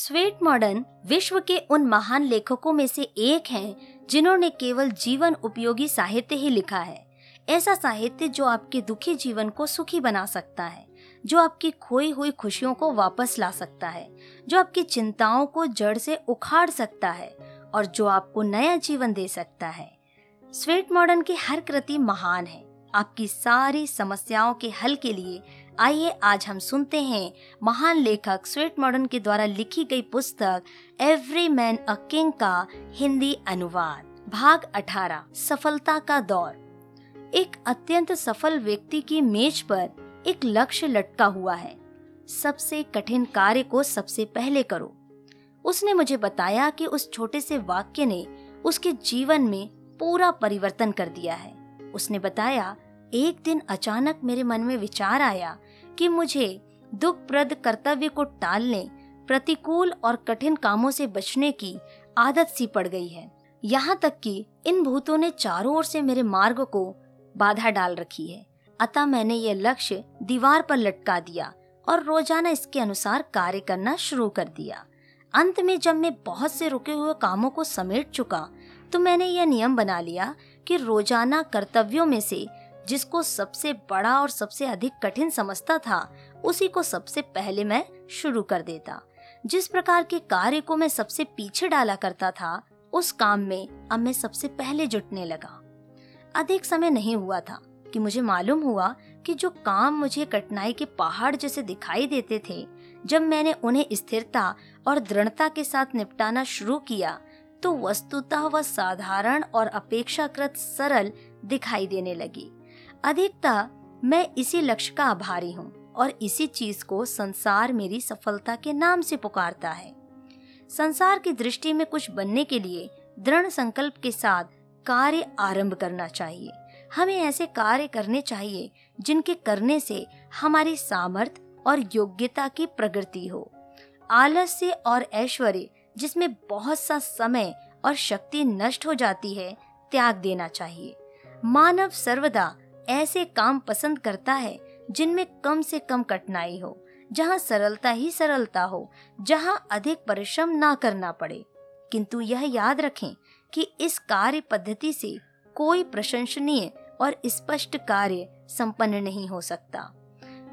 Sweat modern विश्व के उन महान लेखकों में से एक हैं जिन्होंने केवल जीवन उपयोगी साहित्य ही लिखा है। ऐसा साहित्य जो आपके दुखी जीवन को सुखी बना सकता है, जो आपकी खोई हुई खुशियों को वापस ला सकता है, जो आपकी चिंताओं को जड़ से उखाड़ सकता है और जो आपको नया जीवन दे सकता है। स्वेट मॉडर्न की हर कृति महान है। आपकी सारी समस्याओं के हल के लिए आइए आज हम सुनते हैं महान लेखक स्वेट मॉडर्न के द्वारा लिखी गई पुस्तक, एवरी मैन अ किंग का हिंदी अनुवाद। भाग 18 सफलता का दौर। एक अत्यंत सफल व्यक्ति की मेज पर एक लक्ष्य लटका हुआ है। सबसे कठिन कार्य को सबसे पहले करो। उसने मुझे बताया कि उस छोटे से वाक्य ने उसके जीवन में पूरा परिवर्तन कर दिया है। उसने बताया, एक दिन अचानक मेरे मन में विचार आया कि मुझे दुखप्रद कर्तव्य को टालने, प्रतिकूल और कठिन कामों से बचने की आदत सी पड़ गई है। यहाँ तक कि इन भूतों ने चारों ओर से मेरे मार्ग को बाधा डाल रखी है। अतः मैंने यह लक्ष्य दीवार पर लटका दिया और रोज़ाना इसके अनुसार कार्य करना शुरू कर दिया। अंत में जब मैं बहुत से रुके हुए कामों को समेट चुका तो मैंने यह नियम बना लिया कि रोज़ाना कर्तव्यों में से जिसको सबसे बड़ा और सबसे अधिक कठिन समझता था, उसी को सबसे पहले मैं शुरू कर देता। जिस प्रकार के कार्य को मैं सबसे पीछे डाला करता था, उस काम में अब मैं सबसे पहले जुटने लगा। अधिक समय नहीं हुआ था कि मुझे मालूम हुआ कि जो काम मुझे कठिनाई के पहाड़ जैसे दिखाई देते थे, जब मैंने उन्हें स्थिरता और दृढ़ता के साथ निपटाना शुरू किया तो वस्तुतः वह साधारण और अपेक्षाकृत सरल दिखाई देने लगी। अधिकता, मैं इसी लक्ष्य का आभारी हूँ और इसी चीज़ को संसार मेरी सफलता के नाम से पुकारता है। संसार की दृष्टि में कुछ बनने के लिए दृढ़ संकल्प के साथ कार्य आरंभ करना चाहिए। हमें ऐसे कार्य करने चाहिए जिनके करने से हमारी सामर्थ्य और योग्यता की प्रगति हो। आलस्य और ऐश्वर्य, जिसमें बहुत सा समय और शक्ति नष्ट हो जाती है, त्याग देना चाहिए। मानव सर्वदा ऐसे काम पसंद करता है, जिनमें कम से कम कठिनाई हो, जहाँ सरलता ही सरलता हो, जहाँ अधिक परिश्रम ना करना पड़े। किंतु यह याद रखें कि इस कार्य पद्धति से कोई प्रशंसनीय और स्पष्ट कार्य संपन्न नहीं हो सकता।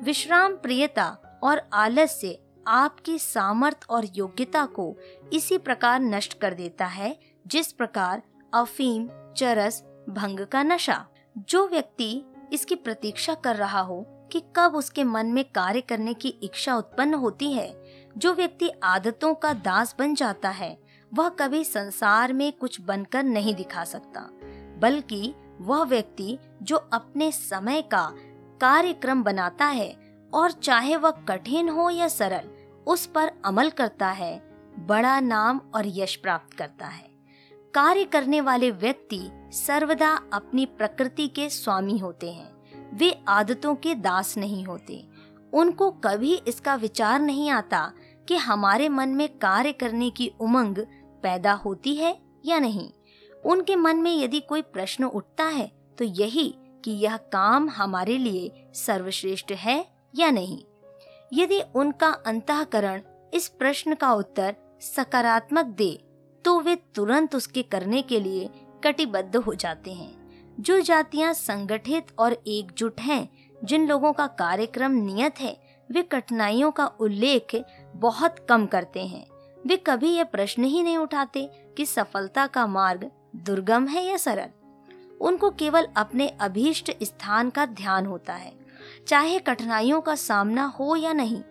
विश्राम प्रियता और आलस्य आपकी सामर्थ और योग्यता को इसी प्रकार नष्ट कर देता है, जिस प्रकार अफीम, चरस, भंग का नशा। जो व्यक्ति इसकी प्रतीक्षा कर रहा हो कि कब उसके मन में कार्य करने की इच्छा उत्पन्न होती है, जो व्यक्ति आदतों का दास बन जाता है, वह कभी संसार में कुछ बनकर नहीं दिखा सकता, बल्कि वह व्यक्ति जो अपने समय का कार्यक्रम बनाता है और चाहे वह कठिन हो या सरल, उस पर अमल करता है, बड़ा नाम और यश प्राप्त करता है। कार्य करने वाले व्यक्ति सर्वदा अपनी प्रकृति के स्वामी होते हैं। वे आदतों के दास नहीं होते। उनको कभी इसका विचार नहीं आता कि हमारे मन में कार्य करने की उमंग पैदा होती है या नहीं। उनके मन में यदि कोई प्रश्न उठता है तो यही कि यह काम हमारे लिए सर्वश्रेष्ठ है या नहीं। यदि उनका अंतकरण इस प्रश्न का उत्तर सकारात्मक दे तो वे तुरंत उसके करने के लिए कटिबद्ध हो जाते हैं। जो जातियाँ संगठित और एकजुट हैं, जिन लोगों का कार्यक्रम नियत है, वे कठिनाइयों का उल्लेख बहुत कम करते हैं। वे कभी यह प्रश्न ही नहीं उठाते कि सफलता का मार्ग दुर्गम है या सरल। उनको केवल अपने अभीष्ट स्थान का ध्यान होता है। चाहे कठिनाइयों का सामना हो या नहीं,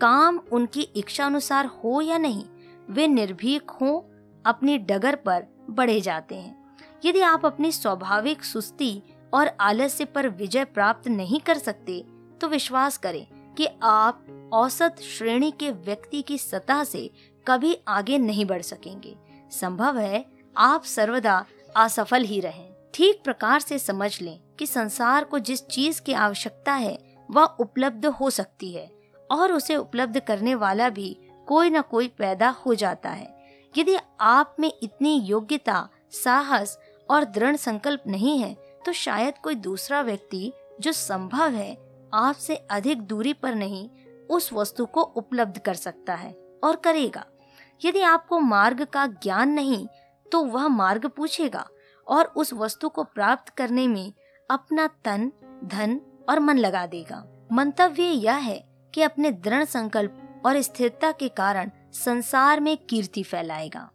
काम उनकी इच्छा अनुसार हो या नहीं, वे निर्भीक हों, अपनी डगर पर बढ़े जाते हैं। यदि आप अपनी स्वाभाविक सुस्ती और आलस्य पर विजय प्राप्त नहीं कर सकते तो विश्वास करें कि आप औसत श्रेणी के व्यक्ति की सतह से कभी आगे नहीं बढ़ सकेंगे। संभव है आप सर्वदा असफल ही रहें। ठीक प्रकार से समझ लें कि संसार को जिस चीज़ की आवश्यकता है, वह उपलब्ध हो सकती है, और उसे उपलब्ध करने वाला भी कोई न कोई पैदा हो जाता है। यदि आप में इतनी योग्यता, साहस और दृढ़ संकल्प नहीं है तो शायद कोई दूसरा व्यक्ति जो संभव है आपसे अधिक दूरी पर नहीं, उस वस्तु को उपलब्ध कर सकता है और करेगा। यदि आपको मार्ग का ज्ञान नहीं तो वह मार्ग पूछेगा और उस वस्तु को प्राप्त करने में अपना तन, धन और मन लगा देगा। मंतव्य यह है कि अपने दृढ़ संकल्प और स्थिरता के कारण संसार में कीर्ति फैलाएगा।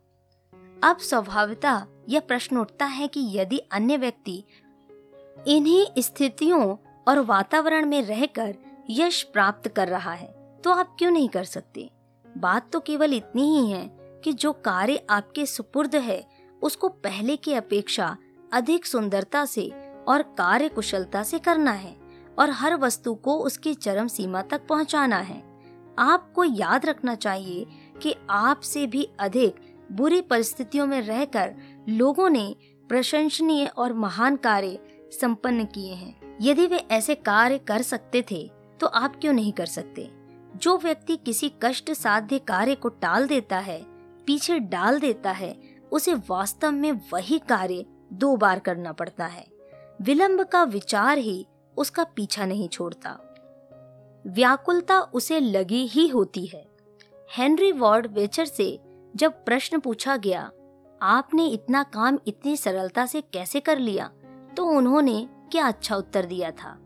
अब स्वभावता यह प्रश्न उठता है कि यदि अन्य व्यक्ति इन्हीं स्थितियों और वातावरण में रहकर यश प्राप्त कर रहा है तो आप क्यों नहीं कर सकते? बात तो केवल इतनी ही है कि जो कार्य आपके सुपुर्द है, उसको पहले की अपेक्षा अधिक सुंदरता से और कार्य कुशलता से करना है और हर वस्तु को उसकी चरम सीमा तक पहुंचाना है। आपको याद रखना चाहिए कि आपसे भी अधिक बुरी परिस्थितियों में रहकर लोगों ने प्रशंसनीय और महान कार्य संपन्न किए हैं। यदि वे ऐसे कार्य कर सकते थे तो आप क्यों नहीं कर सकते? जो व्यक्ति किसी कष्ट साध्य कार्य को टाल देता है, पीछे डाल देता है, उसे वास्तव में वही कार्य दो बार करना पड़ता है। विलंब का विचार ही उसका पीछा नहीं छोड़ता। व्याकुलता उसे लगी ही होती है। हेनरी वार्ड वेचर से जब प्रश्न पूछा गया आपने इतना काम इतनी सरलता से कैसे कर लिया? तो उन्होंने क्या अच्छा उत्तर दिया था?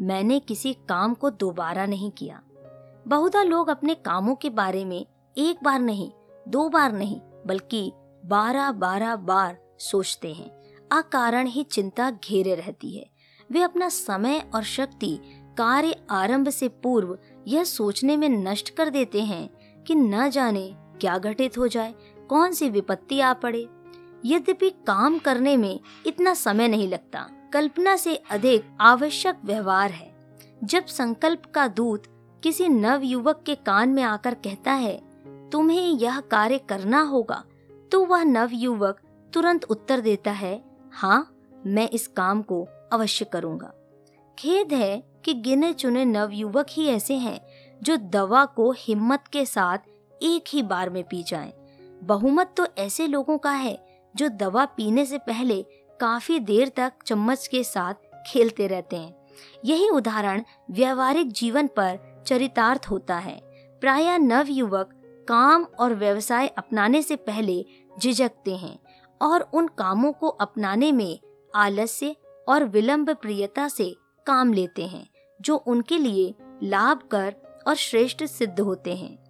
मैंने किसी काम को दोबारा नहीं किया। बहुधा लोग अपने कामों के बारे में एक बार नहीं, दो बार नहीं, बल्कि बारह बारह बार सोचते हैं। अकारण ही चिंता घेरे रहती है। वे अपना समय और शक्ति कार्य आरंभ से पूर्व यह सोचने में नष्ट कर देते हैं कि न जाने क्या घटित हो जाए कौन सी विपत्ति आ पड़े? यद्यपि काम करने में इतना समय नहीं लगता, कल्पना से अधिक आवश्यक व्यवहार है। जब संकल्प का दूत किसी नव युवक के कान में आकर कहता है, तुम्हें यह कार्य करना होगा तो वह नव युवक तुरंत उत्तर देता है हाँ मैं इस काम को अवश्य करूँगा। खेद है कि गिने चुने नव युवक ही ऐसे हैं, जो दवा को हिम्मत के साथ एक ही बार में पी जाएँ। बहुमत तो ऐसे लोगों का है, जो दवा पीने से पहले काफ़ी देर तक चम्मच के साथ खेलते रहते हैं। यही उदाहरण व्यवहारिक जीवन पर चरितार्थ होता है। प्राय नव युवक काम और व्यवसाय अपनाने से पहले झिझकते हैं और उन कामों को अपनाने में आलस्य और विलंब प्रियता से काम लेते हैं, जो उनके लिए लाभ कर और श्रेष्ठ सिद्ध होते हैं।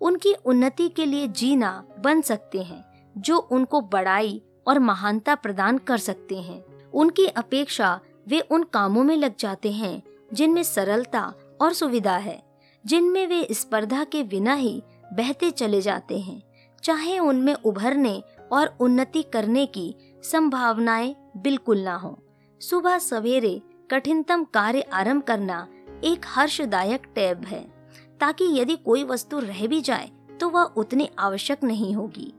उनकी उन्नति के लिए जीना बन सकते हैं, जो उनको बड़ाई और महानता प्रदान कर सकते हैं। उनकी अपेक्षा वे उन कामों में लग जाते हैं, जिनमें सरलता और सुविधा है, जिनमें वे स्पर्धा के बिना ही बहते चले जाते हैं, चाहे उनमें उभरने और उन्नति करने की संभावनाएँ बिल्कुल ना हो। सुबह सवेरे कठिनतम कार्य आरंभ करना एक हर्षदायक टैब है। ताकि यदि कोई वस्तु रह भी जाए तो वह उतनी आवश्यक नहीं होगी।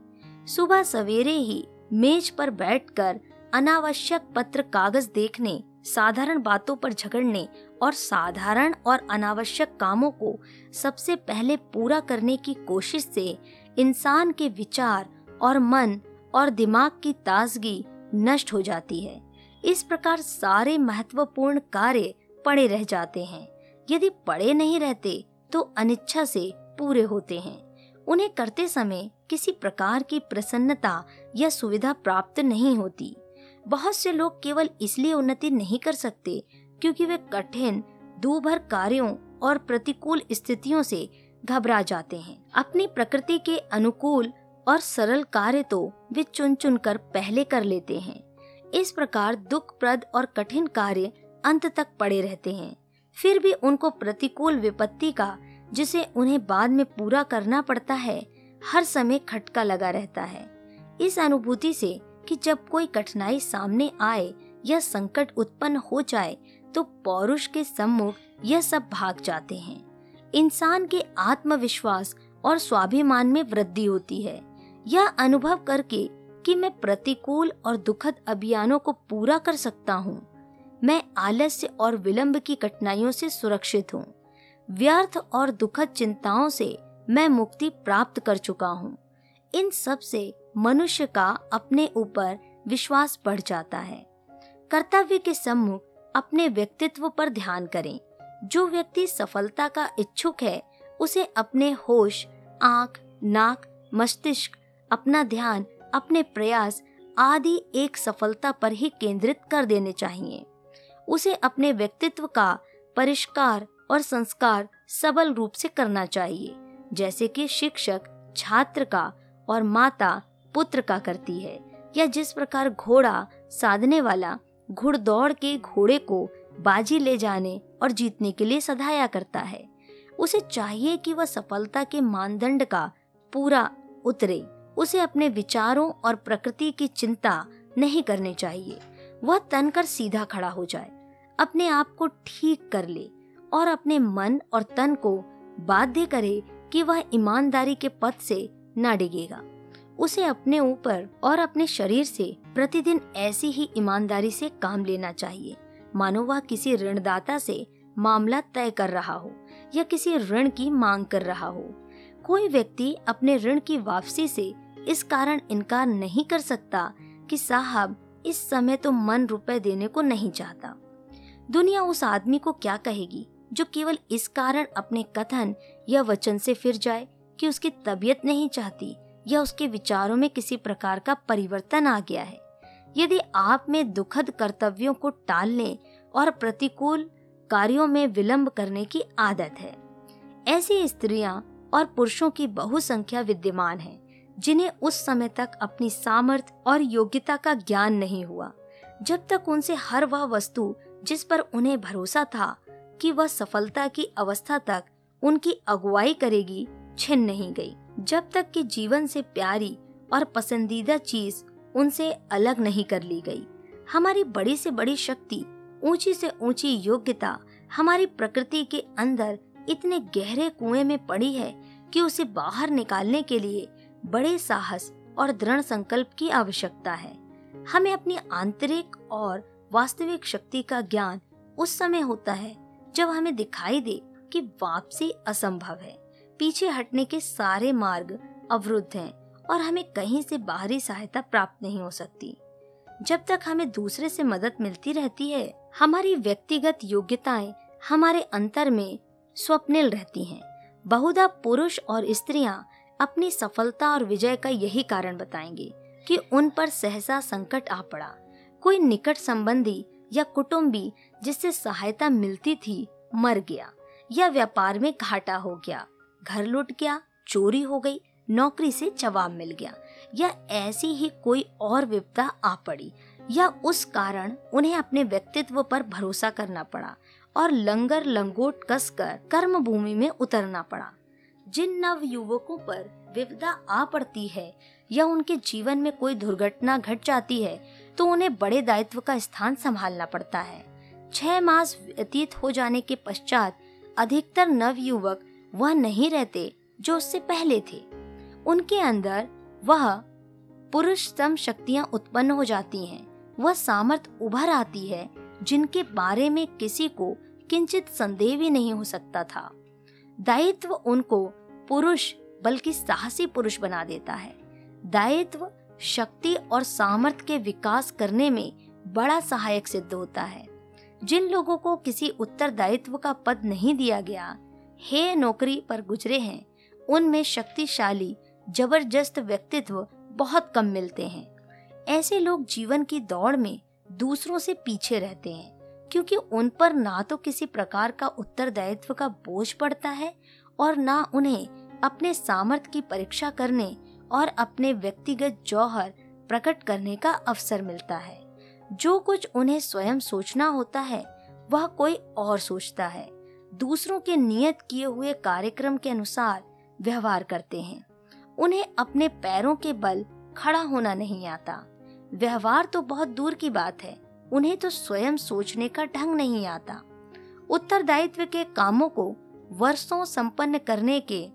सुबह सवेरे ही मेज पर बैठकर अनावश्यक पत्र कागज़ देखने, साधारण बातों पर झगड़ने और साधारण और अनावश्यक कामों को सबसे पहले पूरा करने की कोशिश से इंसान के विचार और मन और दिमाग की ताजगी नष्ट हो जाती है। इस प्रकार सारे महत्वपूर्ण कार्य पड़े रह जाते हैं। यदि पड़े नहीं रहते तो अनिच्छा से पूरे होते हैं। उन्हें करते समय किसी प्रकार की प्रसन्नता या सुविधा प्राप्त नहीं होती। बहुत से लोग केवल इसलिए उन्नति नहीं कर सकते क्योंकि वे कठिन, दूभर कार्यों और प्रतिकूल स्थितियों से घबरा जाते हैं। अपनी प्रकृति के अनुकूल और सरल कार्य तो वे चुन चुन कर पहले कर लेते हैं। इस प्रकार दुखप्रद और कठिन कार्य अंत तक पड़े रहते हैं। फिर भी उनको प्रतिकूल विपत्ति का, जिसे उन्हें बाद में पूरा करना पड़ता है, हर समय खटका लगा रहता है। इस अनुभूति से कि जब कोई कठिनाई सामने आए या संकट उत्पन्न हो जाए तो पौरुष के सम्मुख यह सब भाग जाते हैं। इंसान के आत्मविश्वास और स्वाभिमान में वृद्धि होती है। यह अनुभव करके कि मैं प्रतिकूल और दुखद अभियानों को पूरा कर सकता हूँ। मैं आलस्य और विलंब की कठिनाइयों से सुरक्षित हूँ। व्यर्थ और दुखद चिंताओं से मैं मुक्ति प्राप्त कर चुका हूँ। इन सबसे मनुष्य का अपने ऊपर विश्वास बढ़ जाता है। कर्तव्य के सम्मुख अपने व्यक्तित्व पर ध्यान करें। जो व्यक्ति सफलता का इच्छुक है, उसे अपने होश, आँख, नाक, मस्तिष्क, अपना ध्यान, अपने प्रयास आदि एक सफलता पर ही केंद्रित कर देने चाहिए। उसे अपने व्यक्तित्व का परिष्कार और संस्कार सबल रूप से करना चाहिए, जैसे कि शिक्षक, छात्र का और माता, पुत्र का करती है, या जिस प्रकार घोड़ा साधने वाला घुड़दौड़ के घोड़े को बाजी ले जाने और जीतने के लिए सधाया करता है। उसे चाहिए कि वह सफलता के मानदंड का पूरा उतरे, उसे अपने विचारों और प्रकृति की चिंता नहीं करनी चाहिए, वह तनकर सीधा खड़ा हो जाए। अपने आप को ठीक कर ले और अपने मन और तन को बाध्य करे कि वह ईमानदारी के पद से न डिगेगा। उसे अपने ऊपर और अपने शरीर से प्रतिदिन ऐसी ही ईमानदारी से काम लेना चाहिए। मानो वह किसी ऋणदाता से मामला तय कर रहा हो या किसी ऋण की मांग कर रहा हो। कोई व्यक्ति अपने ऋण की वापसी से इस कारण इनकार नहीं कर सकता कि साहब, इस समय तो मन रुपए देने को नहीं चाहता। दुनिया उस आदमी को क्या कहेगी, जो केवल इस कारण अपने कथन या वचन से फिर जाए कि उसकी तबीयत नहीं चाहती या उसके विचारों में किसी प्रकार का परिवर्तन आ गया है? यदि आप में दुखद कर्तव्यों को टालने और प्रतिकूल कार्यों में विलंब करने की आदत है। ऐसी स्त्रियाँ और पुरुषों की बहुसंख्या विद्यमान है, जिन्हें उस समय तक अपनी सामर्थ्य और योग्यता का ज्ञान नहीं हुआ। जब तक उनसे हर वह वस्तु जिस पर उन्हें भरोसा था कि वह सफलता की अवस्था तक उनकी अगुवाई करेगी, छिन नहीं गई। जब तक कि जीवन से प्यारी और पसंदीदा चीज़ उनसे अलग नहीं कर ली गई, हमारी बड़ी से बड़ी शक्ति, ऊँची से ऊँची योग्यता हमारी प्रकृति के अंदर इतने गहरे कुएँ में पड़ी है कि उसे बाहर निकालने के लिए बड़े साहस और दृढ़ संकल्प की आवश्यकता है। हमें अपनी आंतरिक और वास्तविक शक्ति का ज्ञान उस समय होता है जब हमें दिखाई दे कि वापसी असंभव है। पीछे हटने के सारे मार्ग अवरुद्ध हैं और हमें कहीं से बाहरी सहायता प्राप्त नहीं हो सकती। जब तक हमें दूसरे से मदद मिलती रहती है, हमारी व्यक्तिगत योग्यताएँ हमारे अंतर में स्वप्निल रहती हैं। बहुधा पुरुष और स्त्रियाँ अपनी सफलता और विजय का यही कारण बताएँगे कि उन पर सहसा संकट आ पड़ा। कोई निकट संबंधी या कुटुंबी जिससे सहायता मिलती थी, मर गया या व्यापार में घाटा हो गया। घर लुट गया, चोरी हो गई, नौकरी से जवाब मिल गया या ऐसी ही कोई और विपदा आ पड़ी या उस कारण उन्हें अपने व्यक्तित्व पर भरोसा करना पड़ा और लंगर लंगोट कसकर कर्म भूमि में उतरना पड़ा। जिन नव युवकों पर विपदा आ पड़ती है या उनके जीवन में कोई दुर्घटना घट जाती है तो उन्हें बड़े दायित्व का स्थान संभालना पड़ता है। छह मास व्यतीत हो जाने के पश्चात अधिकतर नव युवक वह नहीं रहते जो उससे पहले थे। उनके अंदर वह पुरुष सम शक्तियाँ उत्पन्न हो जाती हैं। वह सामर्थ उभर आती है, जिनके बारे में किसी को किंचित संदेह भी नहीं हो सकता था। दायित्व उनको पुरुष, बल्कि साहसी पुरुष बना देता है। दायित्व शक्ति और सामर्थ्य के विकास करने में बड़ा सहायक सिद्ध होता है। जिन लोगों को किसी उत्तरदायित्व का पद नहीं दिया गया, हे नौकरी पर गुजरे हैं, उनमें शक्तिशाली, ज़बरदस्त व्यक्तित्व बहुत कम मिलते हैं। ऐसे लोग जीवन की दौड़ में दूसरों से पीछे रहते हैं, क्योंकि उन पर ना तो किसी प्रकार का उत्तरदायित्व का बोझ पड़ता है और ना उन्हें अपने सामर्थ्य की परीक्षा करने और अपने व्यक्तिगत जौहर प्रकट करने का अवसर मिलता है। जो कुछ उन्हें स्वयं सोचना होता है, वह कोई और सोचता है। दूसरों के नियत किए हुए कार्यक्रम के अनुसार व्यवहार करते हैं। उन्हें अपने पैरों के बल खड़ा होना नहीं आता। व्यवहार तो बहुत दूर की बात है, उन्हें तो स्वयं सोचने का ढंग नहीं आता। उत्तरदायित्व के कामों को वर्षों संपन्न करने के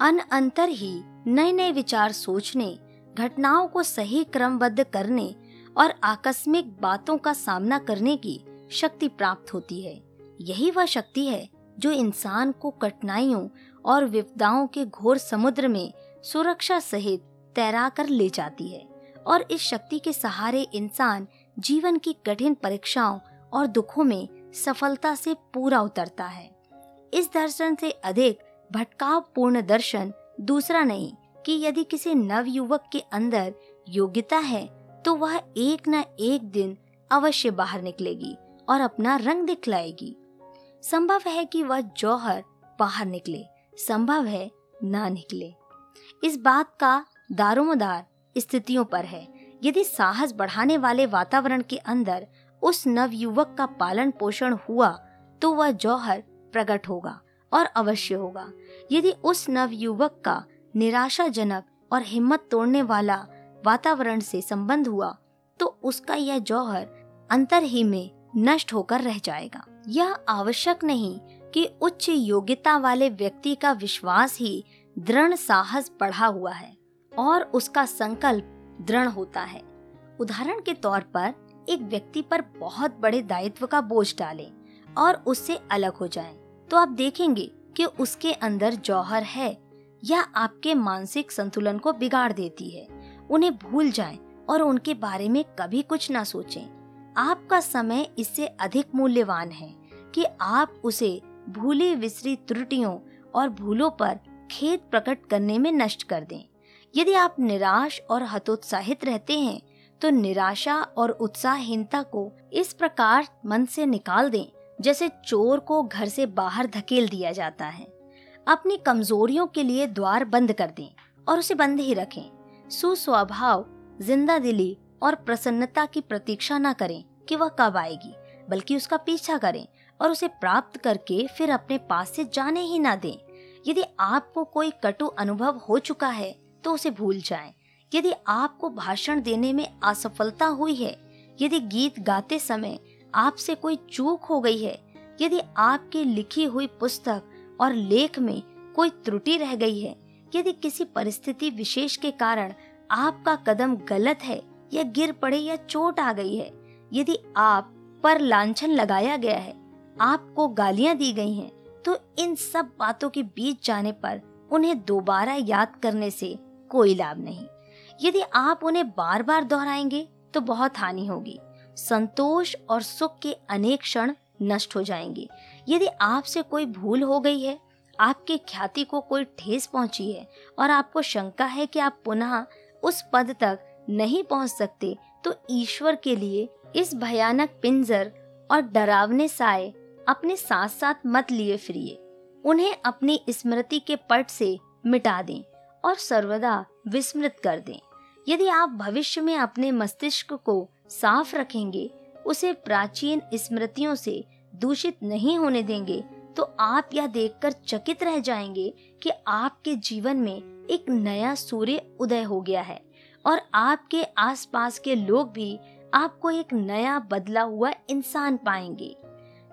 अन अंतर ही नए नए विचार सोचने, घटनाओं को सही क्रमबद्ध करने और आकस्मिक बातों का सामना करने की शक्ति प्राप्त होती है। यही वह शक्ति है जो इंसान को कठिनाइयों और विपदाओं के घोर समुद्र में सुरक्षा सहित तैरा कर ले जाती है और इस शक्ति के सहारे इंसान जीवन की कठिन परीक्षाओं और दुखों में सफलता से पूरा उतरता है। इस दर्शन से अधिक भटकाव पूर्ण दर्शन। दूसरा नहीं, कि यदि किसी नव युवक के अंदर योग्यता है तो वह एक न एक दिन अवश्य बाहर निकलेगी और अपना रंग दिखलाएगी। संभव है कि वह जौहर बाहर निकले। संभव है ना निकले। इस बात का दारोमदार स्थितियों पर है। यदि साहस बढ़ाने वाले वातावरण के अंदर उस नव युवक का पालन पोषण हुआ तो वह जौहर प्रकट होगा। और अवश्य होगा। यदि उस नव युवक का निराशाजनक और हिम्मत तोड़ने वाला वातावरण से संबंध हुआ तो उसका यह जौहर अंतर ही में नष्ट होकर रह जाएगा। यह आवश्यक नहीं कि उच्च योग्यता वाले व्यक्ति का विश्वास ही दृढ़ साहस बढ़ा हुआ है और उसका संकल्प दृढ़ होता है। उदाहरण के तौर पर एक व्यक्ति पर बहुत बड़े दायित्व का बोझ डालें और उससे अलग हो जाएँ, तो आप देखेंगे कि उसके अंदर जौहर है या आपके मानसिक संतुलन को बिगाड़ देती है उन्हें भूल जाएँ और उनके बारे में कभी कुछ ना सोचें। आपका समय इससे अधिक मूल्यवान है कि आप उसे भूली विसरी त्रुटियों और भूलों पर खेद प्रकट करने में नष्ट कर दें यदि आप निराश और हतोत्साहित रहते हैं तो निराशा और उत्साहहीनता को इस प्रकार मन से निकाल दें जैसे चोर को घर से बाहर धकेल दिया जाता है। अपनी कमजोरियों के लिए द्वार बंद कर दें और उसे बंद ही रखें। सुस्वभाव, ज़िंदा दिली और प्रसन्नता की प्रतीक्षा न करें कि वह कब आएगी, बल्कि उसका पीछा करें और उसे प्राप्त करके फिर अपने पास से जाने ही ना दें। यदि आपको कोई कटु अनुभव हो चुका है तो उसे भूल जाएँ। यदि आपको भाषण देने में असफलता हुई है, यदि गीत गाते समय आपसे कोई चूक हो गई है यदि आपकी लिखी हुई पुस्तक और लेख में कोई त्रुटि रह गई है यदि किसी परिस्थिति विशेष के कारण आपका कदम गलत है या गिर पड़े या चोट आ गई है यदि आप पर लांछन लगाया गया है आपको गालियाँ दी गई हैं, तो इन सब बातों के बीच जाने पर उन्हें दोबारा याद करने से कोई लाभ नहीं। यदि आप उन्हें बार बार दोहराएँगे तो बहुत हानि होगी। संतोष और सुख के अनेक क्षण नष्ट हो जाएँगे। यदि आपसे कोई भूल हो गई है, आपके ख्याति को कोई ठेस पहुँची है और आपको शंका है कि आप पुनः उस पद तक नहीं पहुँच सकते तो ईश्वर के लिए इस भयानक पिंजर और डरावने साय अपने साथ साथ मत लिए फिरिए। उन्हें अपनी स्मृति के पट से मिटा दें और सर्वदा विस्मृत कर दें। यदि आप भविष्य में अपने मस्तिष्क को साफ़ रखेंगे, उसे प्राचीन स्मृतियों से दूषित नहीं होने देंगे तो आप यह देखकर चकित रह जाएँगे कि आपके जीवन में एक नया सूर्य उदय हो गया है और आपके आसपास के लोग भी आपको एक नया बदला हुआ इंसान पाएँगे।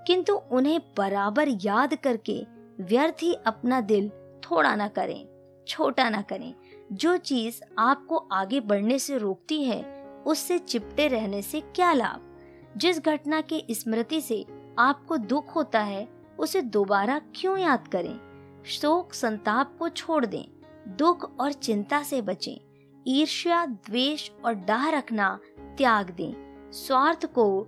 किंतु उन्हें बराबर याद करके व्यर्थ ही अपना दिल थोड़ा ना करें, छोटा ना करें। जो चीज़ आपको आगे बढ़ने से रोकती है उससे चिपटे रहने से क्या लाभ? जिस घटना की स्मृति से आपको दुख होता है, उसे दोबारा क्यों याद करें? शोक संताप को छोड़ दें, दुख और चिंता से बचें, ईर्ष्या, द्वेष और डाह रखना त्याग दें, स्वार्थ को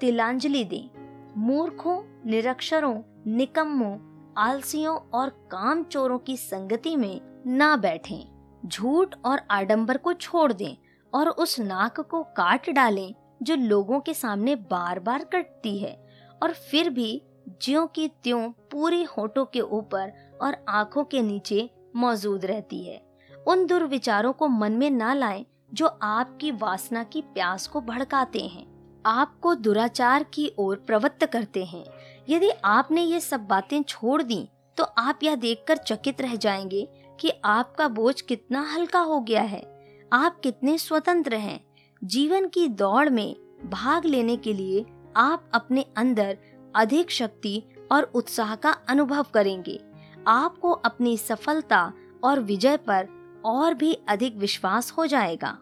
तिलांजलि दें, मूर्खों, निरक्षरों, निकम्मों, आलसियों और काम चोरों की संगति में ना बैठें, झूठ और आडंबर को छोड़ दें और उस नाक को काट डालें, जो लोगों के सामने बार बार कटती है। और फिर भी ज्यो की त्यों पूरी होठों के ऊपर और आँखों के नीचे मौजूद रहती है। उन दुर्विचारों को मन में ना लाएँ, जो आपकी वासना की प्यास को भड़काते हैं। आपको दुराचार की ओर प्रवृत्त करते हैं। यदि आपने ये सब बातें छोड़ दी तो आप यह देखकर चकित रह जाएँगे कि आपका बोझ कितना हल्का हो गया है। आप कितने स्वतंत्र हैं। जीवन की दौड़ में भाग लेने के लिए आप अपने अंदर अधिक शक्ति और उत्साह का अनुभव करेंगे। आपको अपनी सफलता और विजय पर और भी अधिक विश्वास हो जाएगा।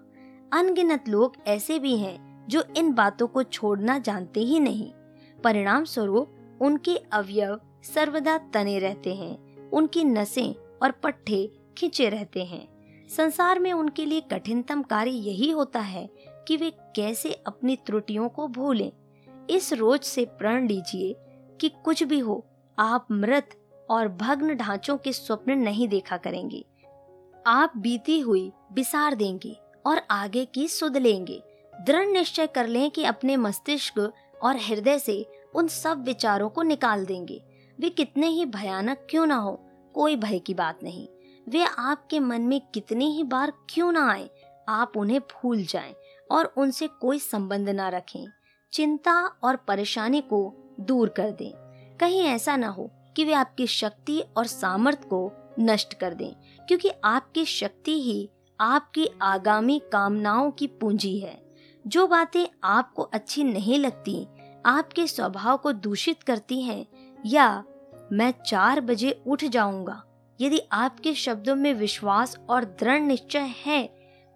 अनगिनत लोग ऐसे भी हैं जो इन बातों को छोड़ना जानते ही नहीं। परिणाम स्वरूप उनके अवयव सर्वदा तने रहते हैं, उनकी नसें और पट्टे खिंचे रहते हैं। संसार में उनके लिए कठिनतम कार्य यही होता है कि वे कैसे अपनी त्रुटियों को भूलें। इस रोज से प्रण लीजिए कि कुछ भी हो, आप मृत और भग्न ढांचों के स्वप्न नहीं देखा करेंगे। आप बीती हुई बिसार देंगे और आगे की सुध लेंगे। दृढ़ निश्चय कर लें कि अपने मस्तिष्क और हृदय से उन सब विचारों को निकाल देंगे। वे कितने ही भयानक क्यों ना हो, कोई भय की बात नहीं। वे आपके मन में कितनी ही बार क्यों ना आए, आप उन्हें भूल जाएँ और उनसे कोई संबंध ना रखें। चिंता और परेशानी को दूर कर दें। कहीं ऐसा ना हो कि वे आपकी शक्ति और सामर्थ्य को नष्ट कर दें, क्योंकि आपकी शक्ति ही आपकी आगामी कामनाओं की पूंजी है। जो बातें आपको अच्छी नहीं लगती, आपके स्वभाव को दूषित करती हैं, या मैं चार बजे उठ जाऊँगा यदि आपके शब्दों में विश्वास और दृढ़ निश्चय है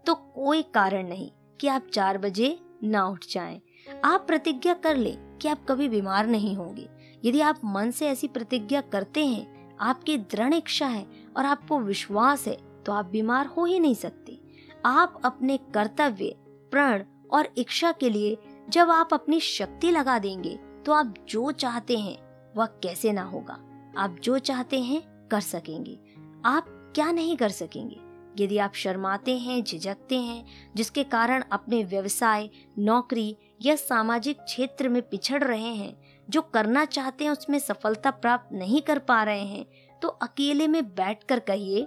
तो कोई कारण नहीं कि आप चार बजे ना उठ जाएँ। आप प्रतिज्ञा कर ले कि आप कभी बीमार नहीं होंगे। यदि आप मन से ऐसी प्रतिज्ञा करते हैं, आपकी दृढ़ इच्छा है और आपको विश्वास है तो आप बीमार हो ही नहीं सकते। आप अपने कर्तव्य, प्रण और इच्छा के लिए जब आप अपनी शक्ति लगा देंगे तो आप जो चाहते हैं, वह कैसे ना होगा। आप जो चाहते हैं कर सकेंगे। आप क्या नहीं कर सकेंगे? यदि आप शर्माते हैं, झिझकते हैं, जिसके कारण अपने व्यवसाय, नौकरी या सामाजिक क्षेत्र में पिछड़ रहे हैं, जो करना चाहते हैं, उसमें सफलता प्राप्त नहीं कर पा रहे हैं तो अकेले में बैठकर कहिए,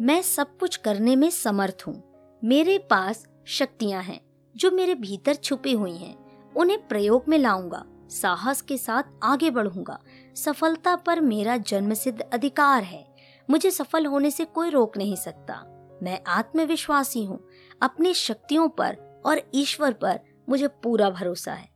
मैं सब कुछ करने में समर्थ हूँ। मेरे पास शक्तियाँ हैं, जो मेरे भीतर छुपी हुई हैं। उन्हें प्रयोग में लाऊँगा, साहस के साथ आगे बढ़ूँगा। सफलता पर मेरा जन्मसिद्ध अधिकार है। मुझे सफल होने से कोई रोक नहीं सकता। मैं आत्मविश्वासी हूँ। अपनी शक्तियों पर और ईश्वर पर मुझे पूरा भरोसा है।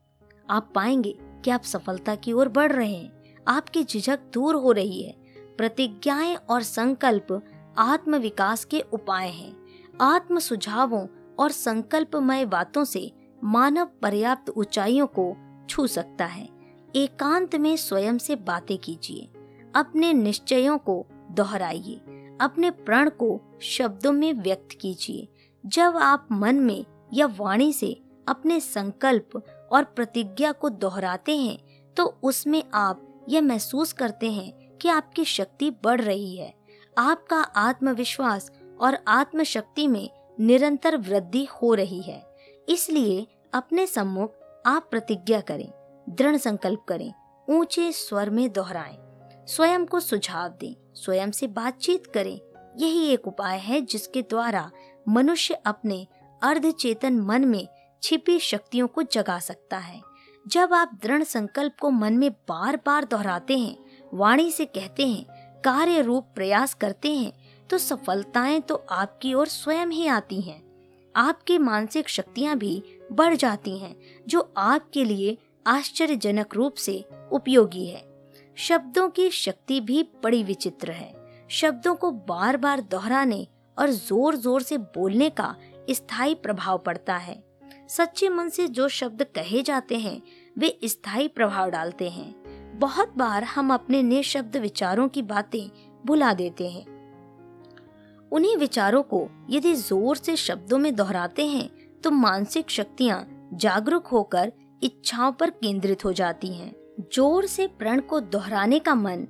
आप पाएँगे कि आप सफलता की ओर बढ़ रहे हैं। आपकी झिझक दूर हो रही है। प्रतिज्ञाएँ और संकल्प आत्म विकास के उपाय हैं। आत्म सुझावों और संकल्पमय बातों से मानव पर्याप्त ऊंचाइयों को छू सकता है। एकांत में स्वयं से बातें कीजिए, अपने निश्चयों को दोहराइए, अपने प्रण को शब्दों में व्यक्त कीजिए। जब आप मन में या वाणी से अपने संकल्प और प्रतिज्ञा को दोहराते हैं तो उसमें आप यह महसूस करते हैं कि आपकी शक्ति बढ़ रही है। आपका आत्मविश्वास और आत्मशक्ति में निरंतर वृद्धि हो रही है। इसलिए अपने सम्मुख आप प्रतिज्ञा करें। दृढ़ संकल्प करें, ऊँचे स्वर में दोहराएँ, स्वयं को सुझाव दें, स्वयं से बातचीत करें। यही एक उपाय है जिसके द्वारा मनुष्य अपने अर्ध चेतन मन में छिपी शक्तियों को जगा सकता है। जब आप दृढ़ संकल्प को मन में बार बार दोहराते हैं, वाणी से कहते हैं, कार्य रूप प्रयास करते हैं तो सफलताएँ तो आपकी ओर स्वयं ही आती हैं। आपकी मानसिक शक्तियाँ भी बढ़ जाती हैं, जो आपके लिए आश्चर्यजनक रूप से उपयोगी है। शब्दों की शक्ति भी बड़ी विचित्र है। शब्दों को बार बार दोहराने और ज़ोर ज़ोर से बोलने का स्थायी प्रभाव पड़ता है। सच्चे मन से जो शब्द कहे जाते हैं, वे स्थायी प्रभाव डालते हैं। बहुत बार हम अपने निशब्द विचारों की बातें भुला देते हैं। उन्हीं विचारों को यदि ज़ोर से शब्दों में दोहराते हैं तो मानसिक शक्तियाँ जागरूक होकर इच्छाओं पर केंद्रित हो जाती हैं। ज़ोर से प्रण को दोहराने का मन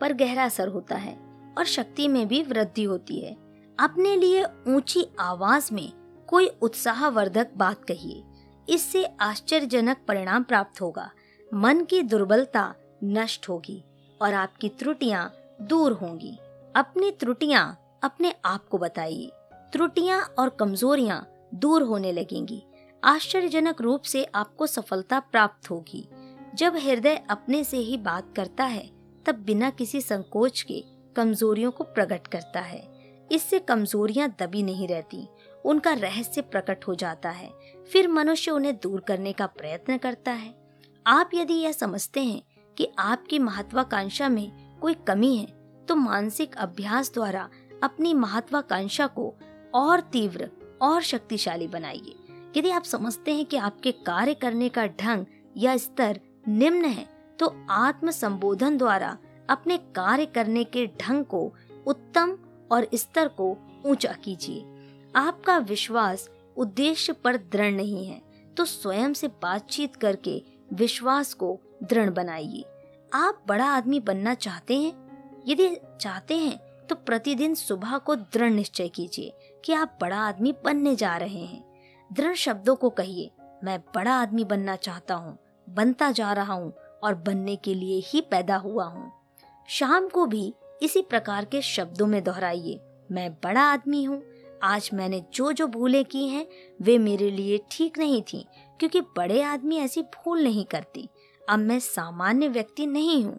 पर गहरा असर होता है और शक्ति में भी वृद्धि होती है। अपने लिए ऊँची आवाज़ में कोई उत्साहवर्धक बात कहिए। इससे आश्चर्यजनक परिणाम प्राप्त होगा। मन की दुर्बलता नष्ट होगी और आपकी त्रुटियाँ दूर होंगी। अपनी त्रुटियाँ अपने आप को बताइए। त्रुटियाँ और कमजोरियाँ दूर होने लगेंगी। आश्चर्यजनक रूप से आपको सफलता प्राप्त होगी। जब हृदय अपने से ही बात करता है, तब बिना किसी संकोच के कमजोरियों को प्रकट करता है। इससे कमजोरियाँ दबी नहीं रहती, उनका रहस्य प्रकट हो जाता है। फिर मनुष्य उन्हें दूर करने का प्रयत्न करता है। आप यदि यह समझते हैं कि आपकी महत्वाकांक्षा में कोई कमी है तो मानसिक अभ्यास द्वारा अपनी महत्वाकांक्षा को और तीव्र और शक्तिशाली बनाइए। यदि आप समझते हैं कि आपके कार्य करने का ढंग या स्तर निम्न है तो आत्म संबोधन द्वारा अपने कार्य करने के ढंग को, उत्तम और स्तर को ऊँचा कीजिए। आपका विश्वास उद्देश्य पर दृढ़ नहीं है तो स्वयं से बातचीत करके विश्वास को दृढ़ बनाइए। आप बड़ा आदमी बनना चाहते हैं? यदि चाहते हैं तो प्रतिदिन सुबह को दृढ़ निश्चय कीजिए कि आप बड़ा आदमी बनने जा रहे हैं। दृढ़ शब्दों को कहिए, मैं बड़ा आदमी बनना चाहता हूँ, बनता जा रहा हूँ और बनने के लिए ही पैदा हुआ हूँ। शाम को भी इसी प्रकार के शब्दों में दोहराइए, मैं बड़ा आदमी हूँ, आज मैंने जो जो भूलें की हैं, वे मेरे लिए ठीक नहीं थी, क्योंकि बड़े आदमी ऐसी भूल नहीं करती। अब मैं सामान्य व्यक्ति नहीं हूँ,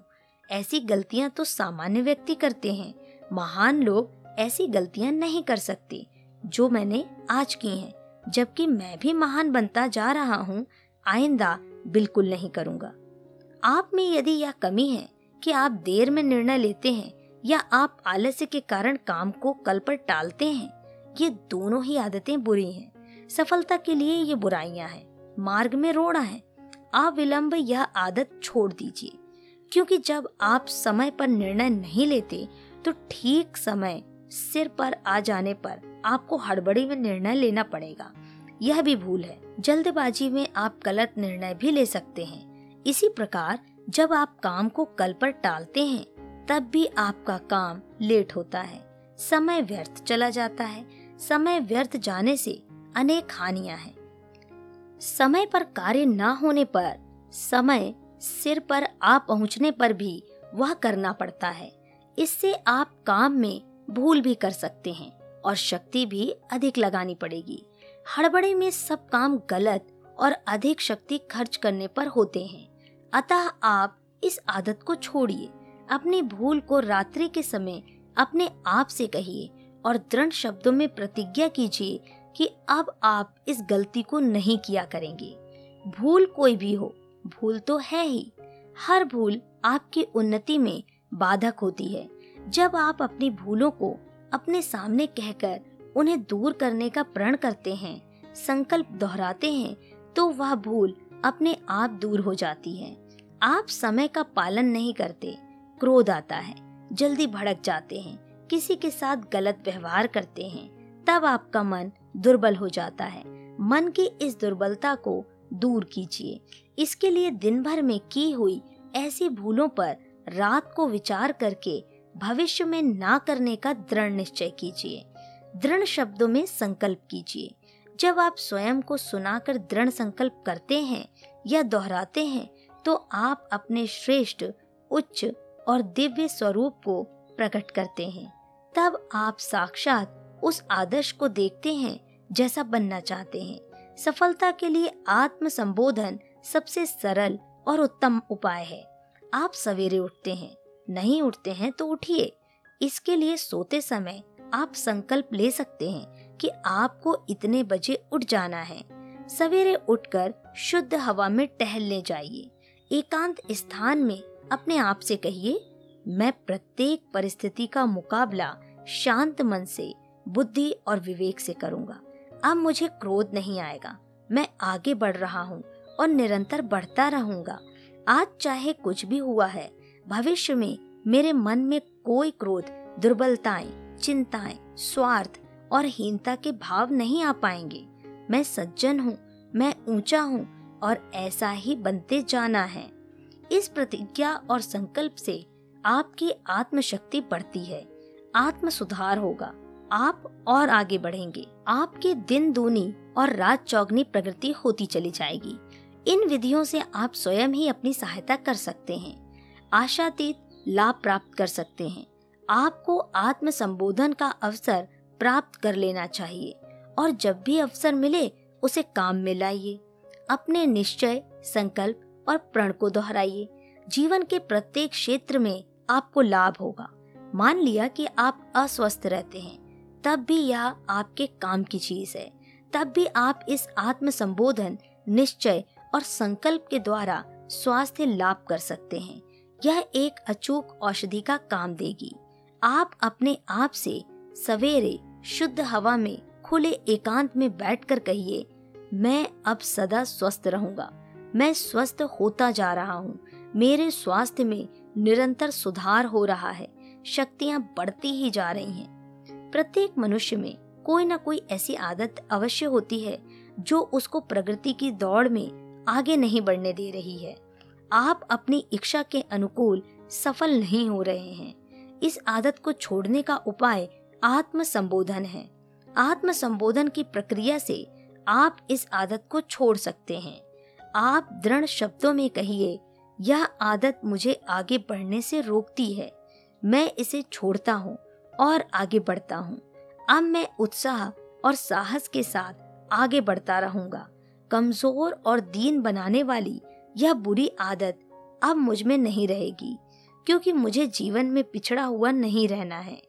ऐसी गलतियाँ तो सामान्य व्यक्ति करते हैं, महान लोग ऐसी गलतियाँ नहीं कर सकते, जो मैंने आज की हैं। जबकि मैं भी महान बनता जा रहा हूँ, आइंदा बिल्कुल नहीं करूँगा। आप में यदि यह कमी है कि आप देर में निर्णय लेते हैं या आप आलस्य के कारण काम को कल पर टालते हैं, ये दोनों ही आदतें बुरी हैं। सफलता के लिए ये बुराइयाँ हैं, मार्ग में रोड़ा है। आप विलंब यह आदत छोड़ दीजिए, क्योंकि जब आप समय पर निर्णय नहीं लेते तो ठीक समय सिर पर आ जाने पर आपको हड़बड़ी में निर्णय लेना पड़ेगा। यह भी भूल है, जल्दबाजी में आप गलत निर्णय भी ले सकते हैं। इसी प्रकार, जब आप काम को कल पर टालते हैं, तब भी आपका काम लेट होता है। समय व्यर्थ चला जाता है। समय व्यर्थ जाने से अनेक हानियाँ हैं। समय पर कार्य न होने पर, समय सिर पर आ पहुँचने पर भी वह करना पड़ता है। इससे आप काम में भूल भी कर सकते हैं और शक्ति भी अधिक लगानी पड़ेगी। हड़बड़े में सब काम गलत और अधिक शक्ति खर्च करने पर होते हैं। अतः आप इस आदत को छोड़िए। अपनी भूल को रात्रि के समय अपने आप से कहिए और दृढ़ शब्दों में प्रतिज्ञा कीजिए कि अब आप इस गलती को नहीं किया करेंगे। भूल कोई भी हो, भूल तो है ही। हर भूल आपकी उन्नति में बाधक होती है। जब आप अपनी भूलों को अपने सामने कहकर उन्हें दूर करने का प्रण करते हैं, संकल्प दोहराते हैं तो वह भूल अपने आप दूर हो जाती है। आप समय का पालन नहीं करते, क्रोध आता है, जल्दी भड़क जाते हैं, किसी के साथ गलत व्यवहार करते हैं, तब आपका मन दुर्बल हो जाता है। मन की इस दुर्बलता को दूर कीजिए। इसके लिए दिन भर में की हुई ऐसी भूलों पर रात को विचार करके भविष्य में ना करने का दृढ़ निश्चय कीजिए। दृढ़ शब्दों में संकल्प कीजिए। जब आप स्वयं को सुनाकर दृढ़ संकल्प करते हैं या दोहराते हैं तो आप अपने श्रेष्ठ, उच्च और दिव्य स्वरूप को प्रकट करते हैं। तब आप साक्षात उस आदर्श को देखते हैं जैसा बनना चाहते हैं। सफलता के लिए आत्म संबोधन सबसे सरल और उत्तम उपाय है। आप सवेरे उठते हैं नहीं उठते हैं तो उठिए। इसके लिए सोते समय आप संकल्प ले सकते हैं कि आपको इतने बजे उठ जाना है। सवेरे उठकर शुद्ध हवा में टहलने जाइए। एकांत स्थान में अपने आप से कहिए, मैं प्रत्येक परिस्थिति का मुकाबला शांत मन से, बुद्धि और विवेक से करूँगा। अब मुझे क्रोध नहीं आएगा। मैं आगे बढ़ रहा हूँ और निरंतर बढ़ता रहूँगा। आज चाहे कुछ भी हुआ है भविष्य में मेरे मन में कोई क्रोध, दुर्बलताएँ, चिंताएँ, स्वार्थ और हीनता के भाव नहीं आ पाएँगे। मैं सज्जन हूँ, मैं ऊँचा हूँ और ऐसा ही बनते जाना है। इस प्रतिज्ञा और संकल्प से आपकी आत्मशक्ति बढ़ती है। आत्म सुधार होगा। आप और आगे बढ़ेंगे। आपके दिन दूनी और रात चौगनी प्रगति होती चली जाएगी। इन विधियों से आप स्वयं ही अपनी सहायता कर सकते हैं। आशातीत लाभ प्राप्त कर सकते हैं। आपको आत्म संबोधन का अवसर प्राप्त कर लेना चाहिए और जब भी अवसर मिले, उसे काम में लाइए। अपने निश्चय, संकल्प और प्रण को दोहराइए। जीवन के प्रत्येक क्षेत्र में आपको लाभ होगा। मान लिया कि आप अस्वस्थ रहते हैं, तब भी यह आपके काम की चीज़ है। तब भी आप इस आत्म संबोधन निश्चय और संकल्प के द्वारा स्वास्थ्य लाभ कर सकते हैं। यह एक अचूक औषधि का काम देगी। आप अपने आप से सवेरे शुद्ध हवा में खुले एकांत में बैठकर कहिए, मैं अब सदा स्वस्थ रहूँगा। मैं स्वस्थ होता जा रहा हूँ। मेरे स्वास्थ्य में निरंतर सुधार हो रहा है। शक्तियाँ बढ़ती ही जा रही हैं। प्रत्येक मनुष्य में कोई ना कोई ऐसी आदत अवश्य होती है, जो उसको प्रगति की दौड़ में आगे नहीं बढ़ने दे रही है। आप अपनी इच्छा के अनुकूल सफल नहीं हो रहे हैं। इस आदत को छोड़ने का उपाय आत्म संबोधन है। आत्म संबोधन की प्रक्रिया से आप इस आदत को छोड़ सकते हैं। आप दृढ़ शब्दों में कहिए, यह आदत मुझे आगे बढ़ने से रोकती है। मैं इसे छोड़ता हूँ और आगे बढ़ता हूँ। अब मैं उत्साह और साहस के साथ आगे बढ़ता रहूँगा। कमज़ोर और दीन बनाने वाली यह बुरी आदत अब मुझमें नहीं रहेगी, क्योंकि मुझे जीवन में पिछड़ा हुआ नहीं रहना है।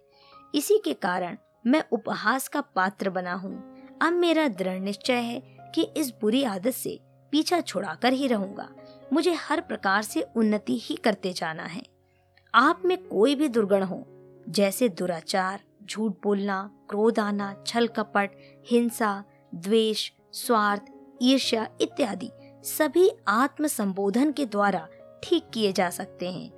इसी के कारण मैं उपहास का पात्र बना हूँ। अब मेरा दृढ़ निश्चय है कि इस बुरी आदत से पीछा छुड़ाकर ही रहूँगा। मुझे हर प्रकार से उन्नति ही करते जाना है। आप में कोई भी दुर्गुण हो, जैसे दुराचार, झूठ बोलना, क्रोध आना, छल कपट, हिंसा, द्वेष, स्वार्थ, ईर्ष्या इत्यादि सभी आत्म संबोधन के द्वारा ठीक किए जा सकते हैं।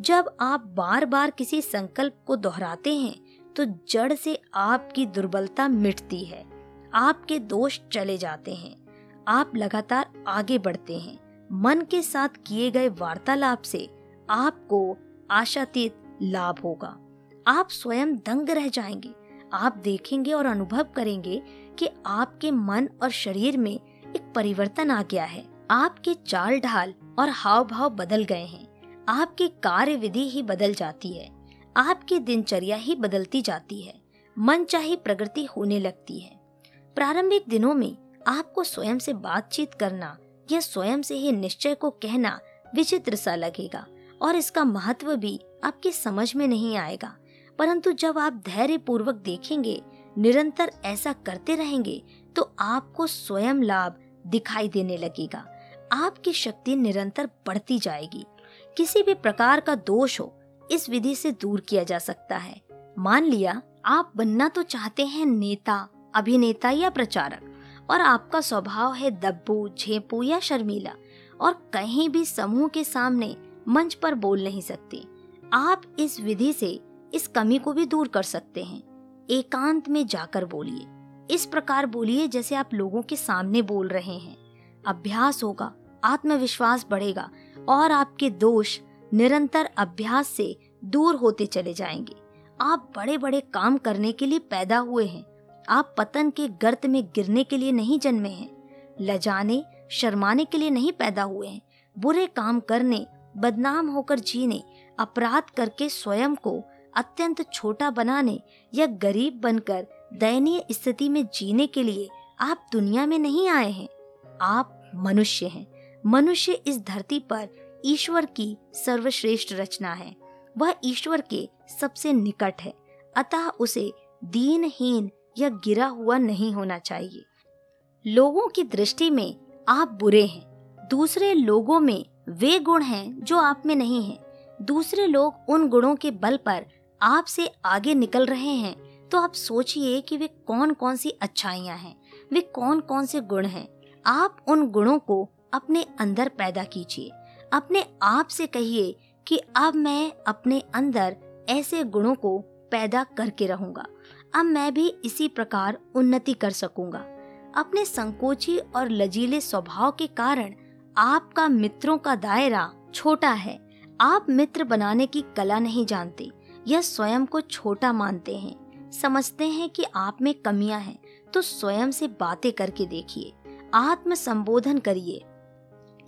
जब आप बार बार किसी संकल्प को दोहराते हैं तो जड़ से आपकी दुर्बलता मिटती है। आपके दोष चले जाते हैं। आप लगातार आगे बढ़ते हैं। मन के साथ किए गए वार्तालाप से आपको आशातीत लाभ होगा। आप स्वयं दंग रह जाएँगे। आप देखेंगे और अनुभव करेंगे कि आपके मन और शरीर में एक परिवर्तन आ गया है। आपके चाल ढाल और हाव भाव बदल गए हैं। आपकी कार्य विधि ही बदल जाती है। आपकी दिनचर्या ही बदलती जाती है। मन चाहे प्रगति होने लगती है। प्रारंभिक दिनों में आपको स्वयं से बातचीत करना या स्वयं से ही निश्चय को कहना विचित्र सा लगेगा और इसका महत्व भी आपकी समझ में नहीं आएगा। परंतु जब आप धैर्य पूर्वक देखेंगे, निरंतर ऐसा करते रहेंगे तो आपको स्वयं लाभ दिखाई देने लगेगा। आपकी शक्ति निरंतर बढ़ती जाएगी। किसी भी प्रकार का दोष हो, इस विधि से दूर किया जा सकता है। मान लिया, आप बनना तो चाहते हैं नेता, अभिनेता या प्रचारक, और आपका स्वभाव है दब्बू, झेपू या शर्मीला, और कहीं भी समूह के सामने मंच पर बोल नहीं सकते। आप इस विधि से इस कमी को भी दूर कर सकते हैं। एकांत में जाकर बोलिए। इस प्रकार बोलिए जैसे आप लोगों के सामने बोल रहे हैं। अभ्यास होगा आत्मविश्वास बढ़ेगा और आपके दोष निरंतर अभ्यास से दूर होते चले जाएँगे। आप बड़े बड़े काम करने के लिए पैदा हुए हैं। आप पतन के गर्त में गिरने के लिए नहीं जन्मे हैं। लजाने, शर्माने के लिए नहीं पैदा हुए हैं। बुरे काम करने, बदनाम होकर जीने, अपराध करके स्वयं को अत्यंत छोटा बनाने या गरीब बनकर दयनीय स्थिति में जीने के लिए आप दुनिया में नहीं आए हैं। आप मनुष्य हैं। मनुष्य इस धरती पर ईश्वर की सर्वश्रेष्ठ रचना है। वह ईश्वर के सबसे निकट है, अतः उसे दीनहीन या गिरा हुआ नहीं होना चाहिए। लोगों की दृष्टि में आप बुरे हैं, दूसरे लोगों में वे गुण हैं जो आप में नहीं हैं। दूसरे लोग उन गुणों के बल पर आपसे आगे निकल रहे हैं तो आप सोचिए कि वे कौन कौन सी अच्छाइयाँ हैं, वे कौन कौन से गुण हैं। आप उन गुणों को अपने अंदर पैदा कीजिए। अपने आप से कहिए कि अब मैं अपने अंदर ऐसे गुणों को पैदा करके रहूँगा। अब मैं भी इसी प्रकार उन्नति कर सकूँगा। अपने संकोची और लजीले स्वभाव के कारण आपका मित्रों का दायरा छोटा है। आप मित्र बनाने की कला नहीं जानते या स्वयं को छोटा मानते हैं। समझते हैं कि आप में कमियाँ हैं तो स्वयं से बातें करके देखिए। आत्म संबोधन करिए।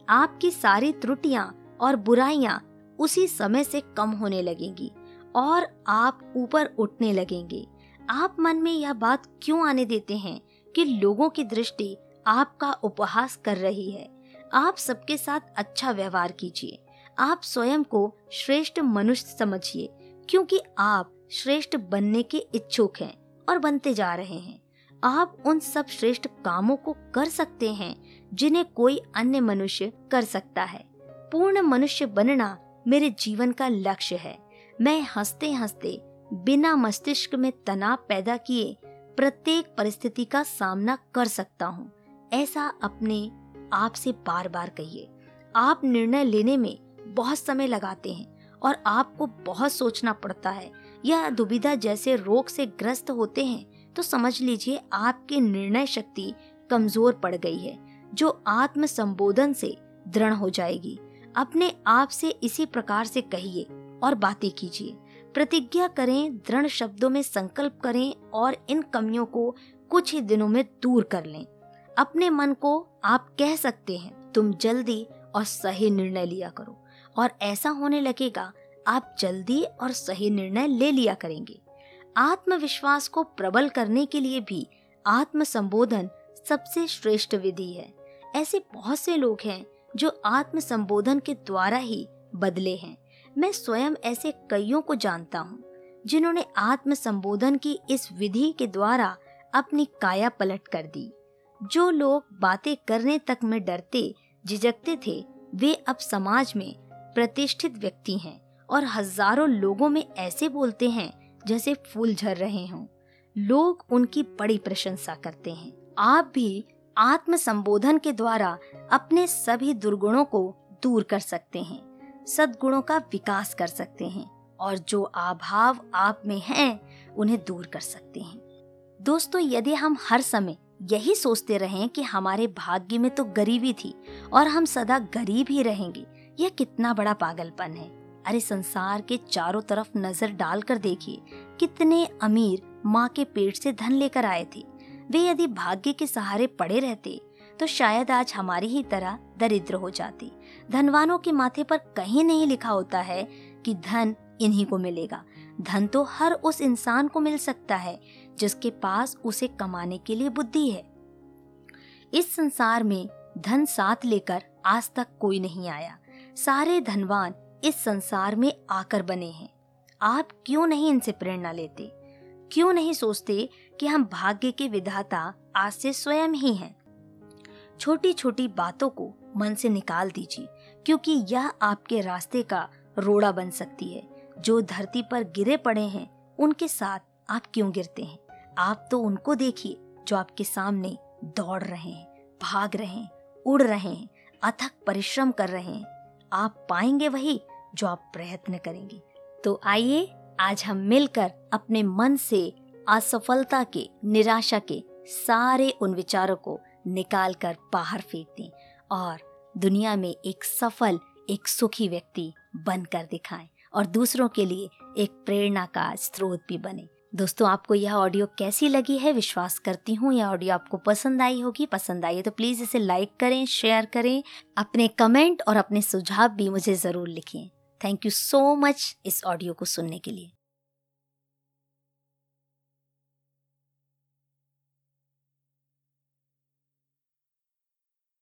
आपकी सारी त्रुटियाँ और बुराइयाँ उसी समय से कम होने लगेंगी और आप ऊपर उठने लगेंगे। आप मन में यह बात क्यों आने देते हैं कि लोगों की दृष्टि आपका उपहास कर रही है? आप सबके साथ अच्छा व्यवहार कीजिए। आप स्वयं को श्रेष्ठ मनुष्य समझिए, क्योंकि आप श्रेष्ठ बनने के इच्छुक हैं और बनते जा रहे हैं। आप उन सब श्रेष्ठ कामों को कर सकते हैं, जिन्हें कोई अन्य मनुष्य कर सकता है। पूर्ण मनुष्य बनना मेरे जीवन का लक्ष्य है। मैं हँसते हँसते बिना मस्तिष्क में तनाव पैदा किए, प्रत्येक परिस्थिति का सामना कर सकता हूँ। ऐसा अपने आप से बार बार कहिए। आप निर्णय लेने में बहुत समय लगाते हैं और आपको बहुत सोचना पड़ता है। या दुविधा जैसे रोग से ग्रस्त होते हैं तो समझ लीजिए आपकी निर्णय शक्ति कमज़ोर पड़ गई है, जो आत्म संबोधन से दृढ़ हो जाएगी। अपने आप से इसी प्रकार से कहिए और बातें कीजिए। प्रतिज्ञा करें, दृढ़ शब्दों में संकल्प करें और इन कमियों को कुछ ही दिनों में दूर कर लें। अपने मन को आप कह सकते हैं, तुम जल्दी और सही निर्णय लिया करो। और ऐसा होने लगेगा, आप जल्दी और सही निर्णय ले लिया करेंगे। आत्मविश्वास को प्रबल करने के लिए भी आत्म संबोधन सबसे श्रेष्ठ विधि है। ऐसे बहुत से लोग हैं जो आत्म संबोधन के द्वारा ही बदले हैं। मैं स्वयं ऐसे कईयों को जानता हूँ, जिन्होंने आत्म संबोधन की इस विधि के द्वारा अपनी काया पलट कर दी। जो लोग बातें करने तक में डरते, झिझकते थे, वे अब समाज में प्रतिष्ठित व्यक्ति हैं और हज़ारों लोगों में ऐसे बोलते हैं जैसे फूल झर रहे हों। लोग उनकी बड़ी प्रशंसा करते हैं। आप भी आत्म संबोधन के द्वारा अपने सभी दुर्गुणों को दूर कर सकते हैं, सद्गुणों का विकास कर सकते हैं और जो अभाव आप में हैं, उन्हें दूर कर सकते हैं। दोस्तों, यदि हम हर समय यही सोचते रहें कि हमारे भाग्य में तो गरीबी थी और हम सदा गरीब ही रहेंगे, यह कितना बड़ा पागलपन है। अरे संसार के चारों तरफ़ नज़र डालकर देखिए, कितने अमीर माँ के पेट से धन लेकर आए थे। वे यदि भाग्य के सहारे पड़े रहते तो शायद आज हमारी ही तरह दरिद्र हो जाती। धनवानों के माथे पर कहीं नहीं लिखा होता है कि धन इन्हीं को मिलेगा। धन तो हर उस इंसान को मिल सकता है, जिसके पास उसे कमाने के लिए बुद्धि है। इस संसार में धन साथ लेकर आज तक कोई नहीं आया। सारे धनवान इस संसार में आकर बने हैं। आप क्यों नहीं इनसे प्रेरणा लेते? क्यों नहीं सोचते कि हम भाग्य के विधाता आज से स्वयं ही हैं? छोटी छोटी बातों को मन से निकाल दीजिए, क्योंकि यह आपके रास्ते का रोड़ा बन सकती है। जो धरती पर गिरे पड़े हैं, उनके साथ आप क्यों गिरते हैं? आप तो उनको देखिए, जो आपके सामने दौड़ रहे हैं, भाग रहे हैं, उड़ रहे हैं, अथक परिश्रम कर रहे हैं। आप पाएँगे वही जो आप प्रयत्न करेंगे। तो आइए, आज हम मिलकर अपने मन से असफलता के, निराशा के सारे उन विचारों को निकाल कर बाहर फेंक दें और दुनिया में एक सफल, एक सुखी व्यक्ति बनकर दिखाएँ और दूसरों के लिए एक प्रेरणा का स्रोत भी बने। दोस्तों, आपको यह ऑडियो कैसी लगी है? विश्वास करती हूँ, यह ऑडियो आपको पसंद आई होगी। पसंद आई है तो प्लीज़ इसे लाइक करें, शेयर करें, अपने कमेंट और अपने सुझाव भी मुझे ज़रूर लिखें। थैंक यू सो मच इस ऑडियो को सुनने के लिए।